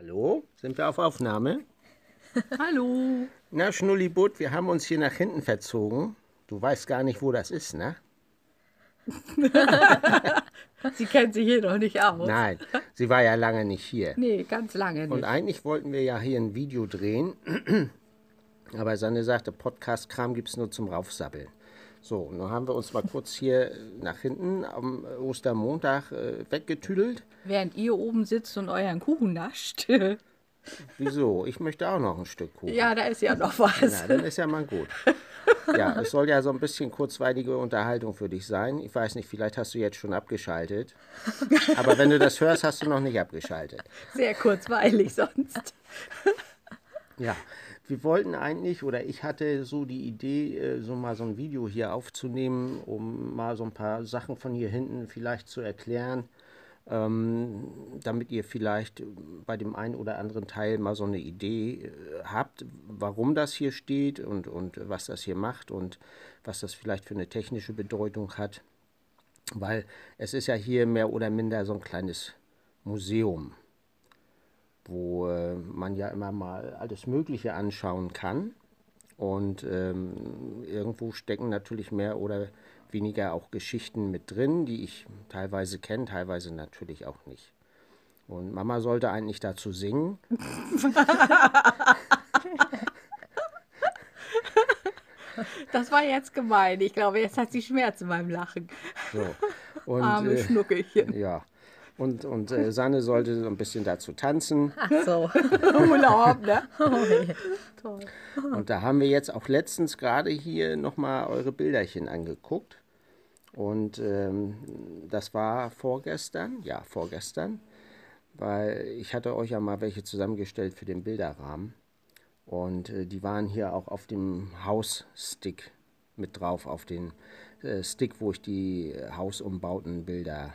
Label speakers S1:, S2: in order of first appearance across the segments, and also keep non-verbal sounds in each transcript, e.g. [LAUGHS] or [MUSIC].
S1: Hallo, sind wir auf Aufnahme? [LAUGHS]
S2: Hallo.
S1: Na, Schnullibut, wir haben uns hier nach hinten verzogen. Du weißt gar nicht, wo das ist, ne? [LAUGHS]
S2: Sie kennt sich hier noch nicht aus.
S1: Nein, sie war ja lange nicht hier.
S2: Nee, ganz lange nicht.
S1: Und eigentlich wollten wir ja hier ein Video drehen. [CLEARS THROAT] Aber Sanne sagte, Podcast-Kram gibt es nur zum Raufsabbeln. So, dann haben wir uns mal kurz hier nach hinten am Ostermontag äh, weggetüdelt.
S2: Während ihr oben sitzt und euren Kuchen nascht. [LAUGHS]
S1: Wieso? Ich möchte auch noch ein Stück Kuchen.
S2: ja, da ist ja noch was.
S1: Na, dann ist ja mal gut. Ja, es soll ja so ein bisschen kurzweilige Unterhaltung für dich sein. Ich weiß nicht, vielleicht hast du jetzt schon abgeschaltet. Aber wenn du das hörst, hast du noch nicht abgeschaltet.
S2: Sehr kurzweilig sonst.
S1: Ja, wir wollten eigentlich, oder ich hatte so die Idee, äh, so mal so ein Video hier aufzunehmen, um mal so ein paar Sachen von hier hinten vielleicht zu erklären, ähm, damit ihr vielleicht bei dem einen oder anderen Teil mal so eine Idee äh, habt, warum das hier steht und, und was das hier macht und was das vielleicht für eine technische Bedeutung hat. Weil es ist ja hier mehr oder minder so ein kleines Museum wo äh, man ja immer mal alles Mögliche anschauen kann. Und ähm, irgendwo stecken natürlich mehr oder weniger auch Geschichten mit drin, die ich teilweise kenne, teilweise natürlich auch nicht. Und Mama sollte eigentlich dazu singen. [LAUGHS]
S2: Das war jetzt gemein. Ich glaube, jetzt hat sie Schmerzen beim Lachen.
S1: So. Und,
S2: Arme
S1: äh,
S2: Schnuckelchen.
S1: ja. Und, und äh, Sanne sollte so ein bisschen dazu tanzen.
S2: Ach so. [LAUGHS] Urlaub, ne? [LAUGHS] Toll.
S1: Und da haben wir jetzt auch letztens gerade hier nochmal eure Bilderchen angeguckt. Und ähm, das war vorgestern, ja, vorgestern, weil ich hatte euch ja mal welche zusammengestellt für den Bilderrahmen. Und äh, die waren hier auch auf dem Hausstick mit drauf, auf den äh, Stick, wo ich die äh, hausumbauten Bilder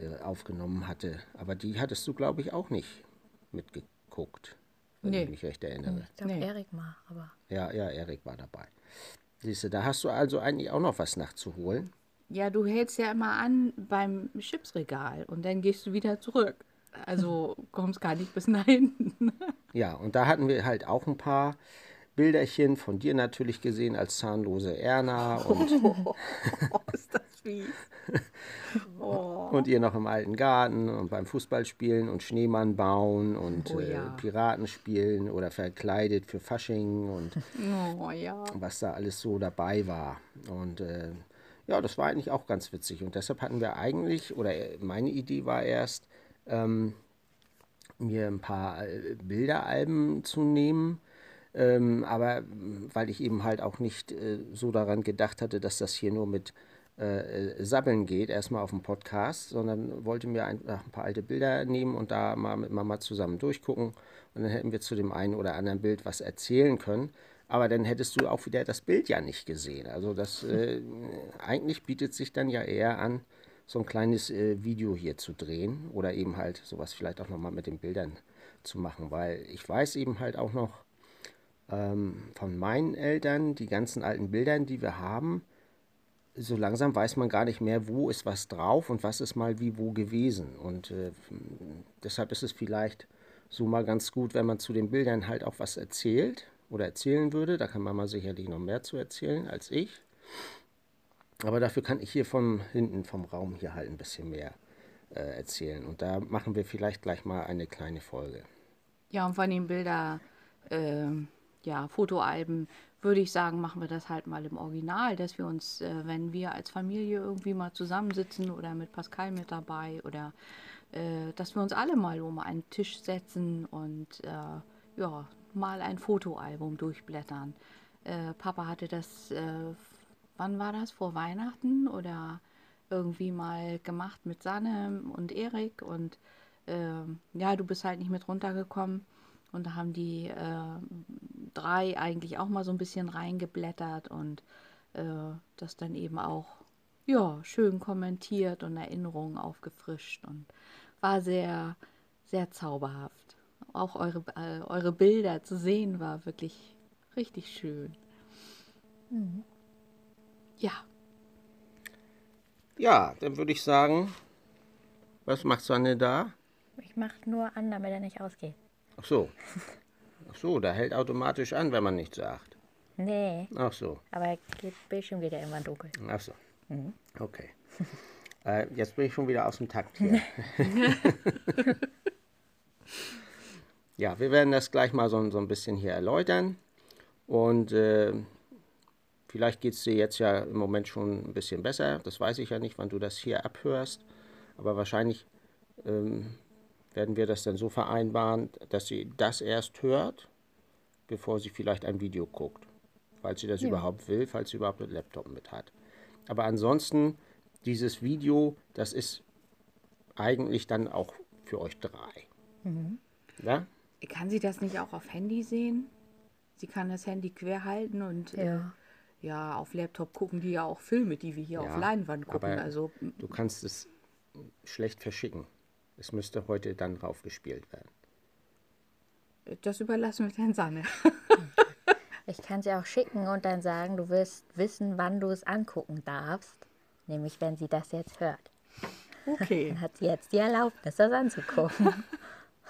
S1: äh, aufgenommen hatte. Aber die hattest du, glaube ich, auch nicht mitgeguckt, wenn
S2: Nee.
S1: ich mich recht erinnere.
S3: Ich glaube,
S2: Nee.
S3: Erik mal, aber.
S1: Ja, ja, Erik war dabei. Siehst du, da hast du also eigentlich auch noch was nachzuholen.
S2: Ja, du hältst ja immer an beim Chipsregal und dann gehst du wieder zurück. Also [LAUGHS] kommst gar nicht bis nach hinten. [LAUGHS]
S1: Ja, und da hatten wir halt auch ein paar Bilderchen von dir natürlich gesehen als zahnlose Erna und, [LAUGHS]
S2: Oh, ist das fies. Oh.
S1: Und ihr noch im alten Garten und beim Fußballspielen und Schneemann bauen und
S2: Oh
S1: äh,
S2: ja.
S1: Piraten spielen oder verkleidet für Fasching und [LAUGHS]
S2: Oh ja.
S1: was da alles so dabei war. Und äh, ja, das war eigentlich auch ganz witzig. Und deshalb hatten wir eigentlich, oder äh, meine Idee war erst, ähm, mir ein paar äh, Bilderalben zu nehmen. Ähm, aber weil ich eben halt auch nicht äh, so daran gedacht hatte, dass das hier nur mit äh, äh, Sabbeln geht, erstmal auf dem Podcast, sondern wollte mir einfach ein paar alte Bilder nehmen und da mal mit Mama zusammen durchgucken. Und dann hätten wir zu dem einen oder anderen Bild was erzählen können. Aber dann hättest du auch wieder das Bild ja nicht gesehen. Also das äh, [LAUGHS] eigentlich bietet sich dann ja eher an, so ein kleines äh, Video hier zu drehen oder eben halt sowas vielleicht auch nochmal mit den Bildern zu machen, weil ich weiß eben halt auch noch ähm, von meinen Eltern, die ganzen alten Bildern, die wir haben, so langsam weiß man gar nicht mehr, wo ist was drauf und was ist mal wie wo gewesen. Und äh, deshalb ist es vielleicht so mal ganz gut, wenn man zu den Bildern halt auch was erzählt oder erzählen würde. Da kann Mama sicherlich noch mehr zu erzählen als ich. Aber dafür kann ich hier von hinten vom Raum hier halt ein bisschen mehr äh, erzählen. Und da machen wir vielleicht gleich mal eine kleine Folge.
S2: Ja, und von den Bilder, ähm, ja, Fotoalben, würde ich sagen, machen wir das halt mal im Original, dass wir uns, äh, wenn wir als Familie irgendwie mal zusammensitzen oder mit Pascal mit dabei oder äh, dass wir uns alle mal um einen Tisch setzen und äh, ja, mal ein Fotoalbum durchblättern. Äh, Papa hatte das, äh, wann war das? Vor Weihnachten oder irgendwie mal gemacht mit Sanne und Erik und ähm, ja, du bist halt nicht mit runtergekommen. Und da haben die äh, drei eigentlich auch mal so ein bisschen reingeblättert und äh, das dann eben auch ja, schön kommentiert und Erinnerungen aufgefrischt und war sehr, sehr zauberhaft. Auch eure, äh, eure Bilder zu sehen war wirklich richtig schön. Ja,
S1: Ja, dann würde ich sagen, was macht Sanne da?
S3: Ich mache nur an, damit er nicht ausgeht.
S1: Ach so. [LAUGHS] Ach so, der hält automatisch an, wenn man nichts sagt.
S3: Nee,
S1: Ach so.
S3: aber geht Bildschirm geht ja irgendwann dunkel.
S1: Ach so. Okay. [LAUGHS] Äh, jetzt bin ich schon wieder aus dem Takt hier. [LAUGHS] [LAUGHS] ja, wir werden das gleich mal so, so ein bisschen hier erläutern. Und äh, vielleicht geht es dir jetzt ja im Moment schon ein bisschen besser. Das weiß ich ja nicht, wann du das hier abhörst. Aber wahrscheinlich ähm, werden wir das dann so vereinbaren, dass sie das erst hört, bevor sie vielleicht ein Video guckt. Falls sie das überhaupt will, falls sie überhaupt einen Laptop mit hat. Aber ansonsten, dieses Video, das ist eigentlich dann auch für euch drei. Ja?
S2: Kann sie das nicht auch auf Handy sehen? Sie kann das Handy quer halten und ja,
S3: Ja.
S2: äh, ja auf Laptop gucken die ja auch Filme, die wir hier
S1: Ja,
S2: auf Leinwand gucken.
S1: aber
S2: Also
S1: Du kannst es schlecht verschicken. Es müsste heute dann raufgespielt werden.
S2: das überlassen wir Herrn Sanne. [LAUGHS]
S3: Ich kann sie auch schicken und dann sagen, du wirst wissen, wann du es angucken darfst. Nämlich, wenn sie das jetzt hört.
S2: Okay,
S3: Dann hat sie jetzt die Erlaubnis, das anzugucken.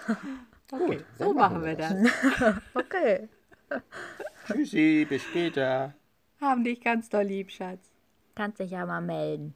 S3: [LAUGHS]
S2: okay. so
S1: dann
S2: machen
S1: wir
S2: das. [LAUGHS]
S3: Okay.
S1: Tschüssi, bis später.
S2: Haben dich ganz doll lieb, Schatz.
S3: Kannst dich ja mal melden.